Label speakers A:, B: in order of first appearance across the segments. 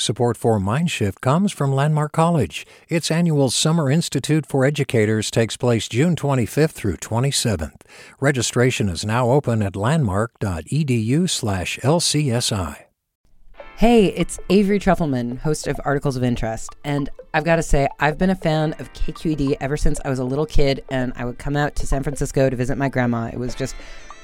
A: Support for Mindshift comes from Landmark College. Its annual Summer Institute for Educators takes place June 25th through 27th. Registration is now open at landmark.edu/lcsi.
B: Hey, it's Avery Trufelman, host of Articles of Interest, and I've got to say I've been a fan of KQED ever since I was a little kid and I would come out to San Francisco to visit my grandma. It was just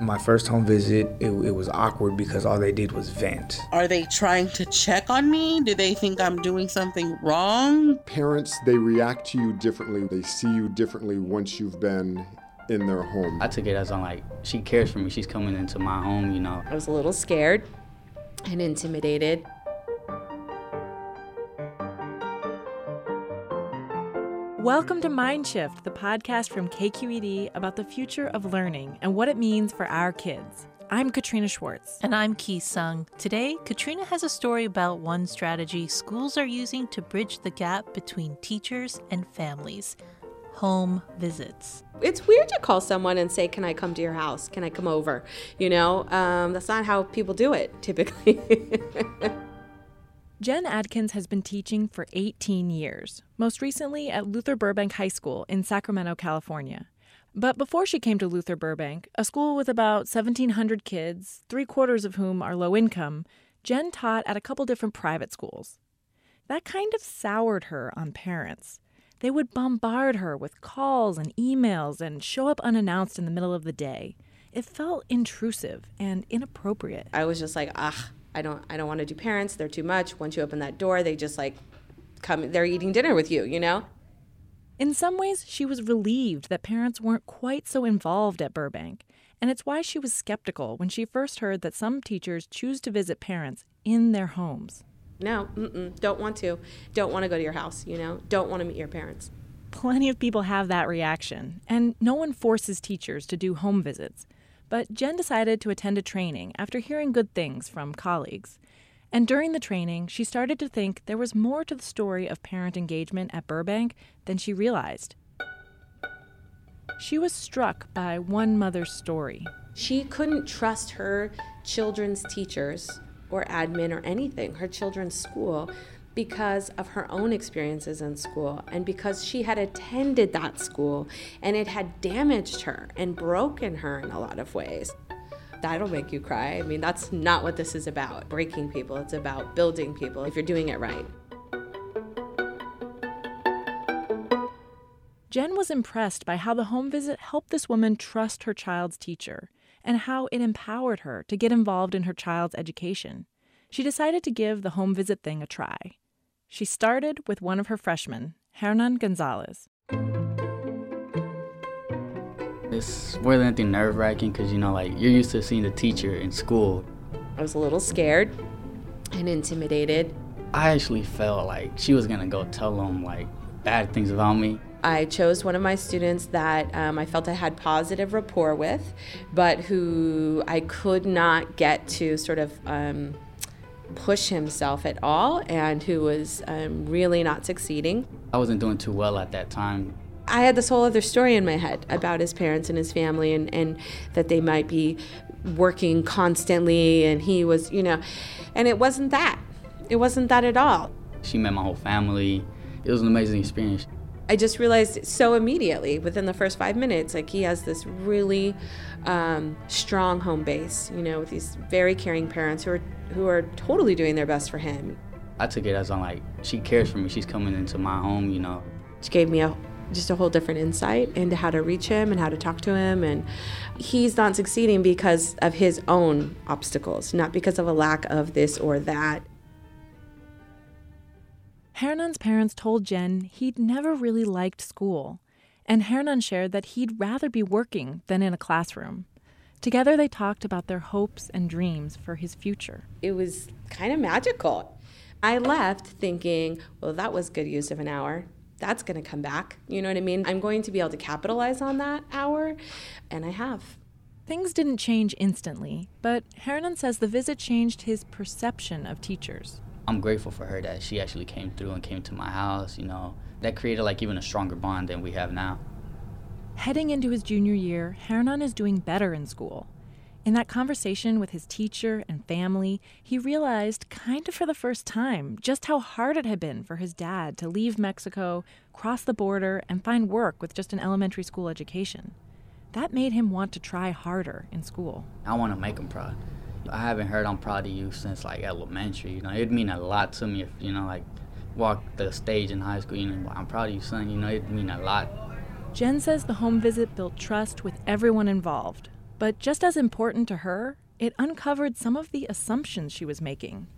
C: My first home visit, it, it, was awkward because all they did was vent.
D: Are they trying to check on me? Do they think I'm doing something wrong?
E: Parents, they react to you differently. They see you differently once you've been in their home.
F: I took it as I'm like, she cares for me. She's coming into my home, you know.
G: I was a little scared and intimidated.
H: Welcome to Mindshift, the podcast from KQED about the future of learning and what it means for our kids. I'm Katrina Schwartz.
I: And I'm Ki Sung. Today, Katrina has a story about one strategy schools are using to bridge the gap between teachers and families home visits.
G: It's weird to call someone and say, Can I come to your house? Can I come over? You know, um, that's not how people do it typically.
H: Jen Adkins has been teaching for 18 years, most recently at Luther Burbank High School in Sacramento, California. But before she came to Luther Burbank, a school with about 1,700 kids, three quarters of whom are low income, Jen taught at a couple different private schools. That kind of soured her on parents. They would bombard her with calls and emails and show up unannounced in the middle of the day. It felt intrusive and inappropriate.
G: I was just like, ah, I don't I don't want to do parents. They're too much. Once you open that door, they just like come they're eating dinner with you, you know?
H: In some ways, she was relieved that parents weren't quite so involved at Burbank. And it's why she was skeptical when she first heard that some teachers choose to visit parents in their homes.
G: No, mm-mm, don't want to. Don't want to go to your house, you know? Don't want to meet your parents.
H: Plenty of people have that reaction, and no one forces teachers to do home visits. But Jen decided to attend a training after hearing good things from colleagues. And during the training, she started to think there was more to the story of parent engagement at Burbank than she realized. She was struck by one mother's story.
G: She couldn't trust her children's teachers or admin or anything, her children's school, because of her own experiences in school and because she had attended that school and it had damaged her and broken her in a lot of ways. That'll make you cry. I mean, that's not what this is about breaking people, it's about building people if you're doing it right.
H: Jen was impressed by how the home visit helped this woman trust her child's teacher and how it empowered her to get involved in her child's education. She decided to give the home visit thing a try. She started with one of her freshmen, Hernan Gonzalez.
F: It's more than anything nerve wracking because, you know, like you're used to seeing the teacher in school.
G: I was a little scared and intimidated.
F: I actually felt like she was going to go tell them, like, bad things about me.
G: I chose one of my students that um, I felt I had positive rapport with, but who I could not get to sort of. Um, push himself at all and who was um, really not succeeding.
F: I wasn't doing too well at that time.
G: I had this whole other story in my head about his parents and his family and, and that they might be working constantly and he was, you know, and it wasn't that. It wasn't that at all.
F: She met my whole family. It was an amazing experience.
G: I just realized so immediately within the first five minutes, like he has this really um, strong home base, you know, with these very caring parents who are who are totally doing their best for him.
F: I took it as I'm like, she cares for me. She's coming into my home, you know.
G: She gave me a just a whole different insight into how to reach him and how to talk to him and he's not succeeding because of his own obstacles not because of a lack of this or that
H: Hernan's parents told Jen he'd never really liked school, and Hernan shared that he'd rather be working than in a classroom. Together, they talked about their hopes and dreams for his future.
G: It was kind of magical. I left thinking, well, that was good use of an hour. That's going to come back. You know what I mean? I'm going to be able to capitalize on that hour, and I have.
H: Things didn't change instantly, but Hernan says the visit changed his perception of teachers.
F: I'm grateful for her that she actually came through and came to my house, you know. That created like even a stronger bond than we have now.
H: Heading into his junior year, Hernan is doing better in school. In that conversation with his teacher and family, he realized, kind of for the first time, just how hard it had been for his dad to leave Mexico, cross the border, and find work with just an elementary school education. That made him want to try harder in school.
F: I want to make him proud. I haven't heard I'm proud of you since like elementary. You know, it'd mean a lot to me if you know like walk the stage in high school. You know, I'm proud of you, son. You know, it'd mean a lot.
H: Jen says the home visit built trust with everyone involved, but just as important to her, it uncovered some of the assumptions she was making.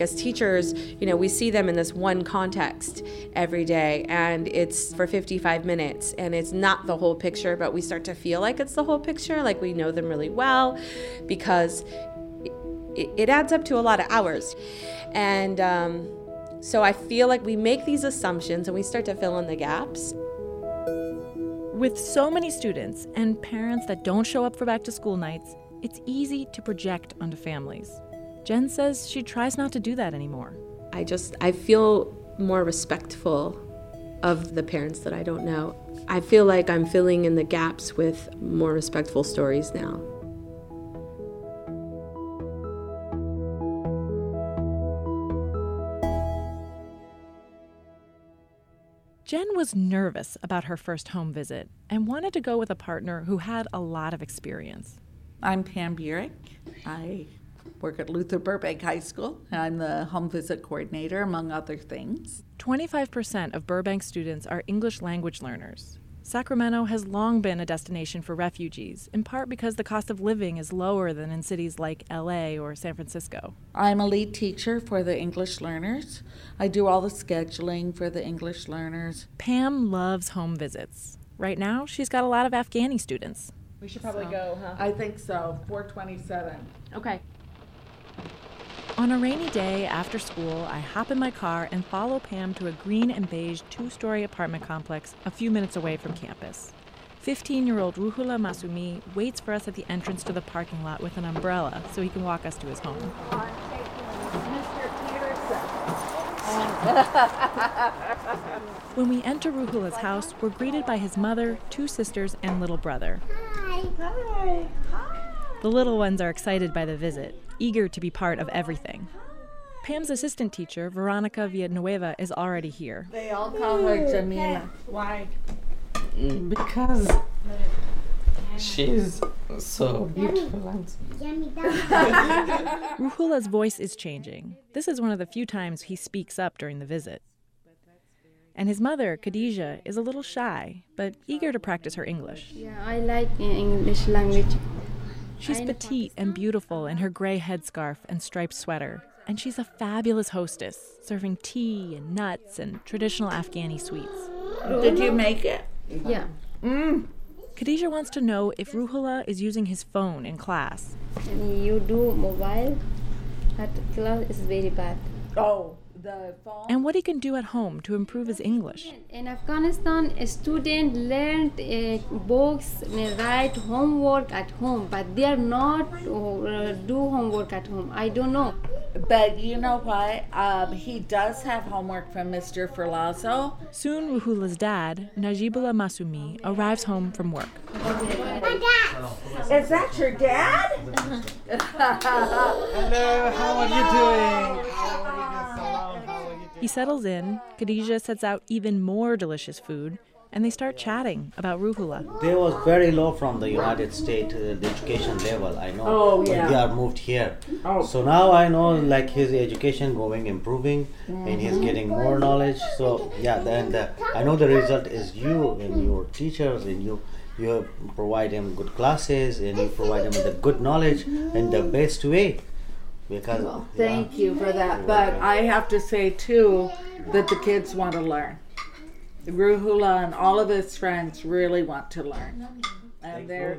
G: As teachers, you know, we see them in this one context every day, and it's for 55 minutes, and it's not the whole picture, but we start to feel like it's the whole picture, like we know them really well, because it, it adds up to a lot of hours. And um, so I feel like we make these assumptions and we start to fill in the gaps.
H: With so many students and parents that don't show up for back to school nights, it's easy to project onto families. Jen says she tries not to do that anymore.
G: I just I feel more respectful of the parents that I don't know. I feel like I'm filling in the gaps with more respectful stories now.
H: Jen was nervous about her first home visit and wanted to go with a partner who had a lot of experience.
J: I'm Pam Burek. I work at Luther Burbank High School. I'm the home visit coordinator, among other things.
H: 25% of Burbank students are English language learners. Sacramento has long been a destination for refugees, in part because the cost of living is lower than in cities like LA or San Francisco.
J: I'm a lead teacher for the English learners. I do all the scheduling for the English learners.
H: Pam loves home visits. Right now, she's got a lot of Afghani students.
J: We should probably so, go, huh? I think so. 427.
G: Okay.
H: On a rainy day after school, I hop in my car and follow Pam to a green and beige two story apartment complex a few minutes away from campus. 15 year old Ruhula Masumi waits for us at the entrance to the parking lot with an umbrella so he can walk us to his home. when we enter Ruhula's house, we're greeted by his mother, two sisters, and little brother.
J: Hi. Hi.
H: The little ones are excited by the visit, eager to be part of everything. Pam's assistant teacher, Veronica Villanueva, is already here.
J: They all call her Jamila.
D: Why?
K: Mm, because she's so beautiful.
H: Ruhula's voice is changing. This is one of the few times he speaks up during the visit. And his mother, Khadija, is a little shy, but eager to practice her English.
L: Yeah, I like English language.
H: She's petite and beautiful in her gray headscarf and striped sweater, and she's a fabulous hostess, serving tea and nuts and traditional Afghani sweets.
J: Did you make it?
L: Yeah.
J: Mm.
H: Khadija wants to know if Ruhula is using his phone in class.
L: And you do mobile at class is very bad.
J: Oh
H: and what he can do at home to improve his English.
L: In Afghanistan, a student learned uh, books, write homework at home, but they are not uh, do homework at home. I don't know.
J: But you know what? Um, he does have homework from Mr. Ferlazzo.
H: Soon, Ruhula's dad, Najibullah Masumi, arrives home from work.
J: Is that your dad?
K: Hello, how are you doing?
H: He settles in, Khadijah sets out even more delicious food, and they start chatting about Ruhula.
M: They was very low from the United States, uh, the education level. I know.
J: Oh,
M: But
J: yeah.
M: They are moved here.
J: Oh.
M: So now I know like his education going improving, and he's getting more knowledge. So yeah, then the, I know the result is you and your teachers and you. You provide him good classes and you provide him with the good knowledge in the best way. Because
J: Well, thank you for that. But I have to say too that the kids want to learn. Ruhula and all of his friends really want to learn, and they're.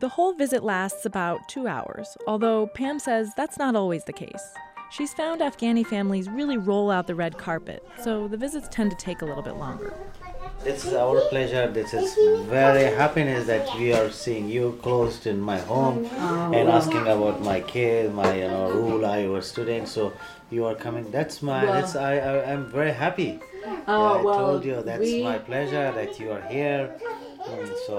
H: The whole visit lasts about two hours, although Pam says that's not always the case. She's found Afghani families really roll out the red carpet, so the visits tend to take a little bit longer.
M: This is our pleasure. This is very happiness that we are seeing you closed in my home
J: Oh,
M: and
J: wow.
M: asking about my kid, my you know rule, I your student. So you are coming. That's my.
J: Well-
M: that's I. I I'm very happy.
J: Oh,
M: I
J: well,
M: told you that's
J: we-
M: my pleasure that you are here. Mm, so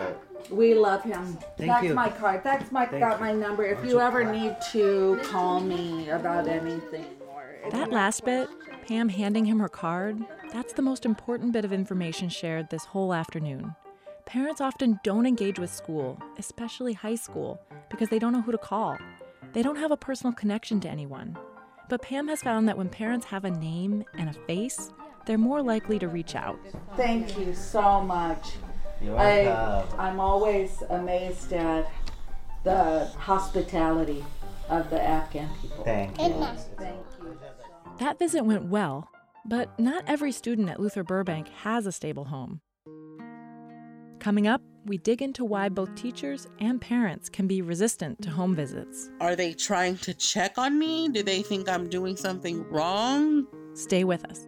J: We love him.
M: Thank
J: That's
M: you.
J: my card. That's my
M: Thank
J: got
M: you.
J: my number. If you ever need to call me about anything or
H: That last bit, Pam handing him her card, that's the most important bit of information shared this whole afternoon. Parents often don't engage with school, especially high school, because they don't know who to call. They don't have a personal connection to anyone. But Pam has found that when parents have a name and a face, they're more likely to reach out.
J: Thank you so much. I, I'm always amazed at the hospitality of the Afghan people.
M: Thank you.
J: Thank you.
H: That visit went well, but not every student at Luther Burbank has a stable home. Coming up, we dig into why both teachers and parents can be resistant to home visits.
D: Are they trying to check on me? Do they think I'm doing something wrong?
H: Stay with us.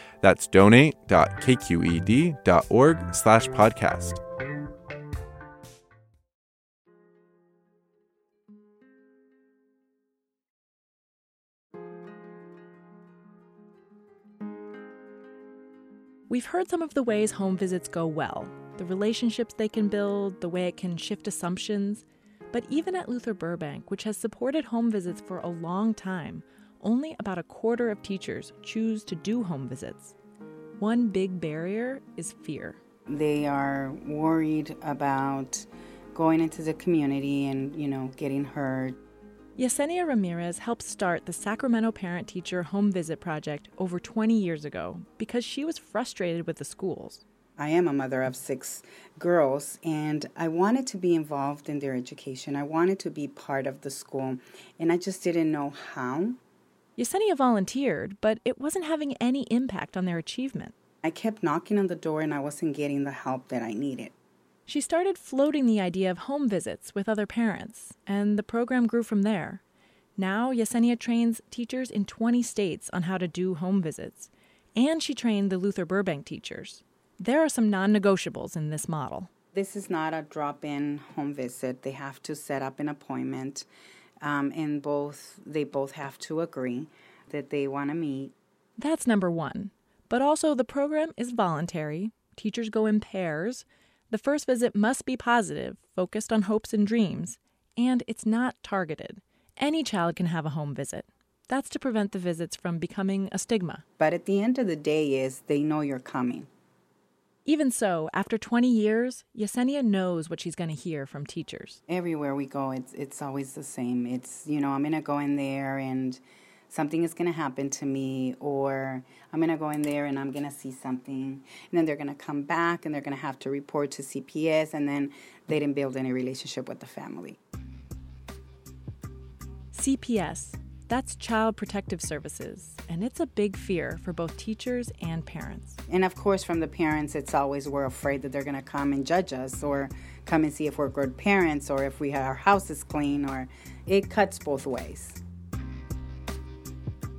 N: That's donate.kqed.org slash podcast.
H: We've heard some of the ways home visits go well, the relationships they can build, the way it can shift assumptions. But even at Luther Burbank, which has supported home visits for a long time, only about a quarter of teachers choose to do home visits. One big barrier is fear.
O: They are worried about going into the community and, you know, getting hurt.
H: Yesenia Ramirez helped start the Sacramento Parent Teacher Home Visit Project over 20 years ago because she was frustrated with the schools.
O: I am a mother of six girls, and I wanted to be involved in their education. I wanted to be part of the school, and I just didn't know how.
H: Yesenia volunteered, but it wasn't having any impact on their achievement.
O: I kept knocking on the door, and I wasn't getting the help that I needed.
H: She started floating the idea of home visits with other parents, and the program grew from there. Now, Yesenia trains teachers in 20 states on how to do home visits, and she trained the Luther Burbank teachers. There are some non negotiables in this model.
O: This is not a drop in home visit. They have to set up an appointment, um, and both they both have to agree that they want to meet.
H: That's number one. But also, the program is voluntary. Teachers go in pairs. The first visit must be positive, focused on hopes and dreams, and it's not targeted. Any child can have a home visit. That's to prevent the visits from becoming a stigma.
O: But at the end of the day, is they know you're coming.
H: Even so, after 20 years, Yesenia knows what she's going to hear from teachers.
O: Everywhere we go, it's it's always the same. It's you know I'm gonna go in there and something is going to happen to me or I'm going to go in there and I'm going to see something. And then they're going to come back and they're going to have to report to CPS and then they didn't build any relationship with the family.
H: CPS, that's Child Protective Services, and it's a big fear for both teachers and parents.
O: And of course, from the parents, it's always we're afraid that they're going to come and judge us or come and see if we're good parents or if we our house is clean or it cuts both ways.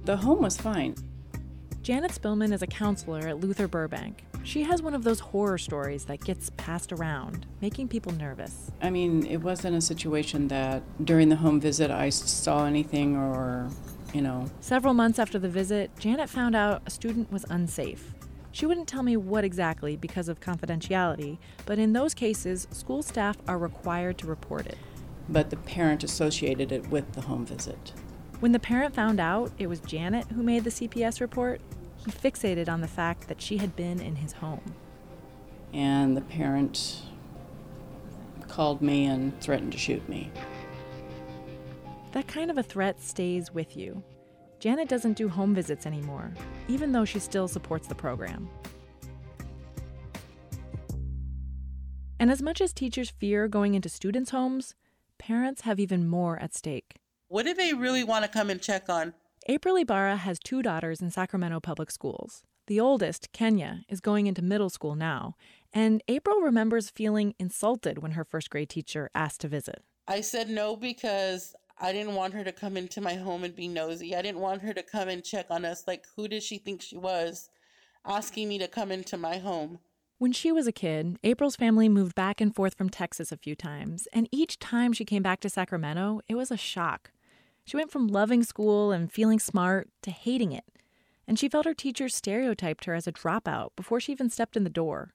P: The home was fine.
H: Janet Spillman is a counselor at Luther Burbank. She has one of those horror stories that gets passed around, making people nervous.
P: I mean, it wasn't a situation that during the home visit I saw anything or, you know.
H: Several months after the visit, Janet found out a student was unsafe. She wouldn't tell me what exactly because of confidentiality, but in those cases, school staff are required to report it.
P: But the parent associated it with the home visit.
H: When the parent found out it was Janet who made the CPS report, he fixated on the fact that she had been in his home.
P: And the parent called me and threatened to shoot me.
H: That kind of a threat stays with you. Janet doesn't do home visits anymore, even though she still supports the program. And as much as teachers fear going into students' homes, parents have even more at stake.
D: What do they really want to come and check on?
H: April Ibarra has two daughters in Sacramento Public Schools. The oldest, Kenya, is going into middle school now, and April remembers feeling insulted when her first grade teacher asked to visit.
D: I said no because I didn't want her to come into my home and be nosy. I didn't want her to come and check on us. Like, who did she think she was asking me to come into my home?
H: When she was a kid, April's family moved back and forth from Texas a few times, and each time she came back to Sacramento, it was a shock. She went from loving school and feeling smart to hating it, and she felt her teachers stereotyped her as a dropout before she even stepped in the door.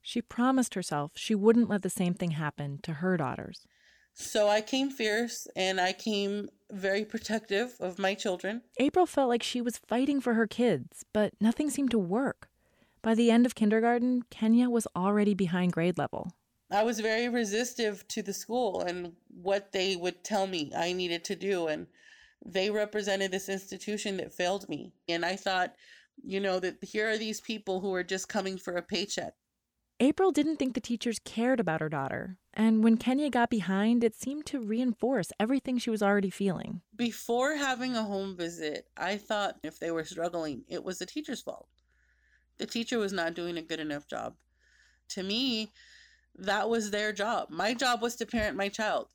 H: She promised herself she wouldn't let the same thing happen to her daughters.
D: So I came fierce and I came very protective of my children.
H: April felt like she was fighting for her kids, but nothing seemed to work. By the end of kindergarten, Kenya was already behind grade level.
D: I was very resistive to the school and what they would tell me I needed to do. And they represented this institution that failed me. And I thought, you know, that here are these people who are just coming for a paycheck.
H: April didn't think the teachers cared about her daughter. And when Kenya got behind, it seemed to reinforce everything she was already feeling.
D: Before having a home visit, I thought if they were struggling, it was the teacher's fault. The teacher was not doing a good enough job. To me, that was their job. My job was to parent my child.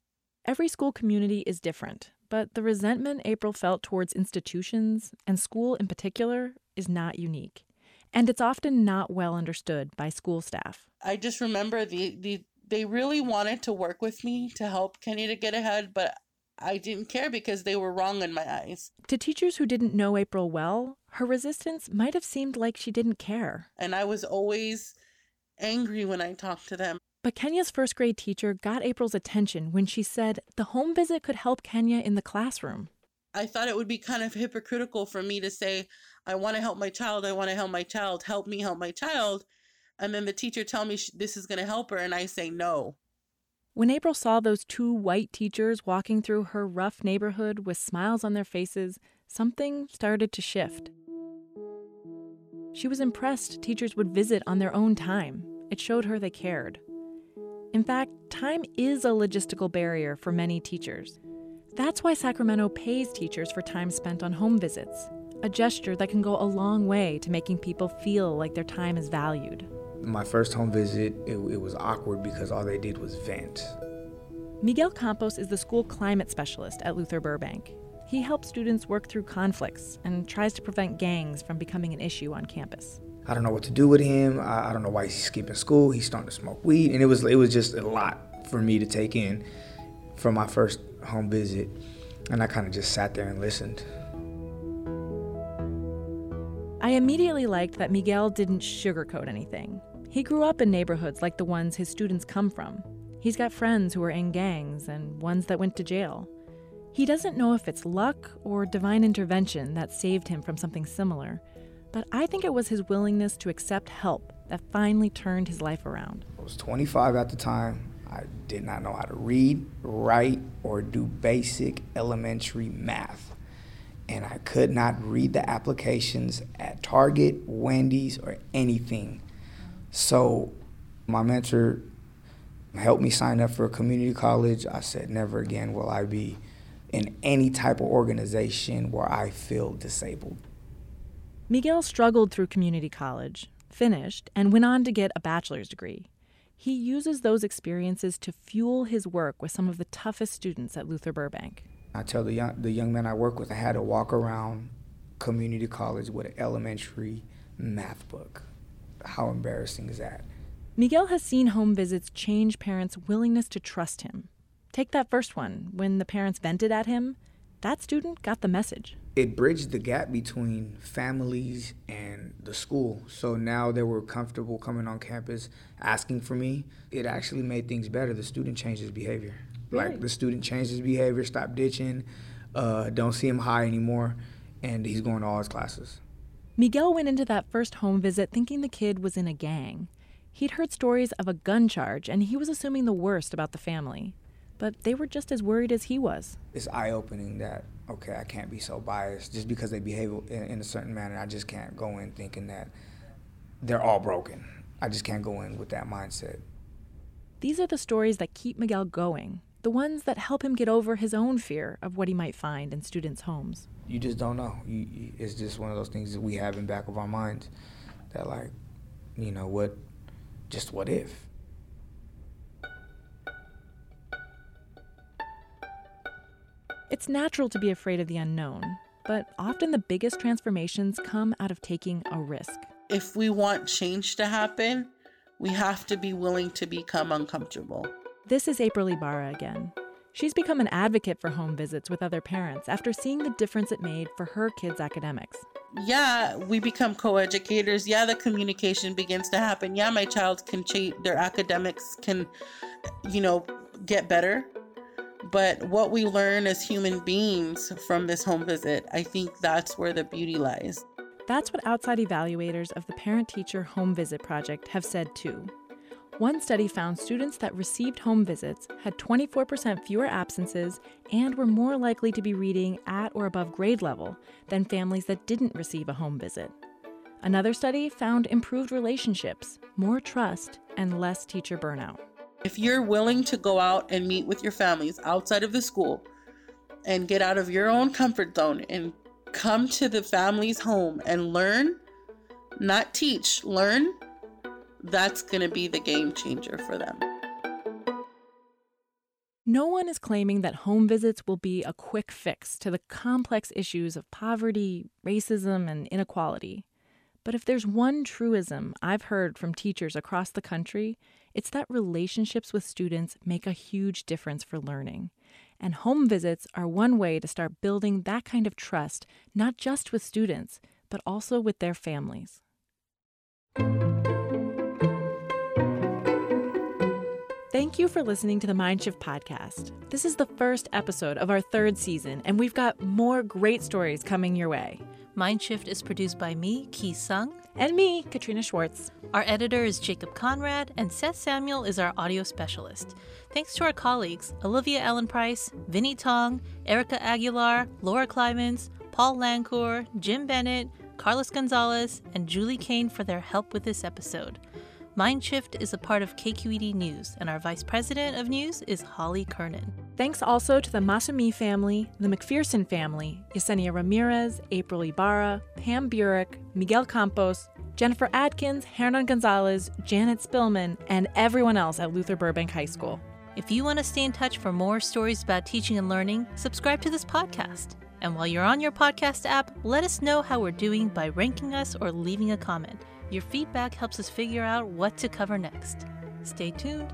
H: Every school community is different, but the resentment April felt towards institutions, and school in particular, is not unique. And it's often not well understood by school staff.
D: I just remember the, the they really wanted to work with me to help Kenya to get ahead, but I didn't care because they were wrong in my eyes.
H: To teachers who didn't know April well, her resistance might have seemed like she didn't care.
D: And I was always angry when I talked to them.
H: But Kenya's first grade teacher got April's attention when she said the home visit could help Kenya in the classroom.
D: I thought it would be kind of hypocritical for me to say, I want to help my child, I want to help my child, help me help my child. And then the teacher tell me this is going to help her, and I say no.
H: When April saw those two white teachers walking through her rough neighborhood with smiles on their faces, something started to shift. She was impressed teachers would visit on their own time. It showed her they cared. In fact, time is a logistical barrier for many teachers. That's why Sacramento pays teachers for time spent on home visits, a gesture that can go a long way to making people feel like their time is valued.
C: My first home visit, it, it was awkward because all they did was vent.
H: Miguel Campos is the school climate specialist at Luther Burbank. He helps students work through conflicts and tries to prevent gangs from becoming an issue on campus.
C: I don't know what to do with him. I, I don't know why he's skipping school. He's starting to smoke weed, and it was it was just a lot for me to take in from my first home visit, and I kind of just sat there and listened.
H: I immediately liked that Miguel didn't sugarcoat anything. He grew up in neighborhoods like the ones his students come from. He's got friends who are in gangs and ones that went to jail. He doesn't know if it's luck or divine intervention that saved him from something similar, but I think it was his willingness to accept help that finally turned his life around.
C: I was 25 at the time. I did not know how to read, write, or do basic elementary math. and I could not read the applications at Target, Wendy's, or anything. So my mentor helped me sign up for a community college. I said, never again will I be in any type of organization where I feel disabled.
H: Miguel struggled through community college, finished, and went on to get a bachelor's degree. He uses those experiences to fuel his work with some of the toughest students at Luther Burbank.
C: I tell the young, the young men I work with, I had to walk around community college with an elementary math book. How embarrassing is that?
H: Miguel has seen home visits change parents' willingness to trust him. Take that first one. When the parents vented at him, that student got the message.
C: It bridged the gap between families and the school. So now they were comfortable coming on campus asking for me. It actually made things better. The student changed his behavior.
H: Really?
C: Like the student changed his behavior, stopped ditching, uh, don't see him high anymore, and he's going to all his classes.
H: Miguel went into that first home visit thinking the kid was in a gang. He'd heard stories of a gun charge, and he was assuming the worst about the family. But they were just as worried as he was.
C: It's eye opening that, okay, I can't be so biased just because they behave in, in a certain manner. I just can't go in thinking that they're all broken. I just can't go in with that mindset.
H: These are the stories that keep Miguel going, the ones that help him get over his own fear of what he might find in students' homes.
C: You just don't know. You, you, it's just one of those things that we have in back of our minds that, like, you know, what, just what if?
H: It's natural to be afraid of the unknown, but often the biggest transformations come out of taking a risk.
D: If we want change to happen, we have to be willing to become uncomfortable.
H: This is April Ibarra again. She's become an advocate for home visits with other parents after seeing the difference it made for her kids' academics.
D: Yeah, we become co-educators. Yeah, the communication begins to happen. Yeah, my child can change their academics can you know, get better. But what we learn as human beings from this home visit, I think that's where the beauty lies.
H: That's what outside evaluators of the Parent Teacher Home Visit Project have said too. One study found students that received home visits had 24% fewer absences and were more likely to be reading at or above grade level than families that didn't receive a home visit. Another study found improved relationships, more trust, and less teacher burnout.
D: If you're willing to go out and meet with your families outside of the school and get out of your own comfort zone and come to the family's home and learn, not teach, learn, that's going to be the game changer for them.
H: No one is claiming that home visits will be a quick fix to the complex issues of poverty, racism, and inequality. But if there's one truism I've heard from teachers across the country, it's that relationships with students make a huge difference for learning. And home visits are one way to start building that kind of trust, not just with students, but also with their families. Thank you for listening to the Mindshift podcast. This is the first episode of our third season, and we've got more great stories coming your way.
I: Mindshift is produced by me, Ki Sung.
H: And me, Katrina Schwartz.
I: Our editor is Jacob Conrad, and Seth Samuel is our audio specialist. Thanks to our colleagues, Olivia Allen-Price, Vinnie Tong, Erica Aguilar, Laura Klivans, Paul Lancour, Jim Bennett, Carlos Gonzalez, and Julie Kane for their help with this episode. Mindshift is a part of KQED News, and our Vice President of News is Holly Kernan.
H: Thanks also to the Masumi family, the McPherson family, Yesenia Ramirez, April Ibarra, Pam Burek, Miguel Campos, Jennifer Adkins, Hernan Gonzalez, Janet Spillman, and everyone else at Luther Burbank High School.
I: If you want to stay in touch for more stories about teaching and learning, subscribe to this podcast. And while you're on your podcast app, let us know how we're doing by ranking us or leaving a comment. Your feedback helps us figure out what to cover next. Stay tuned.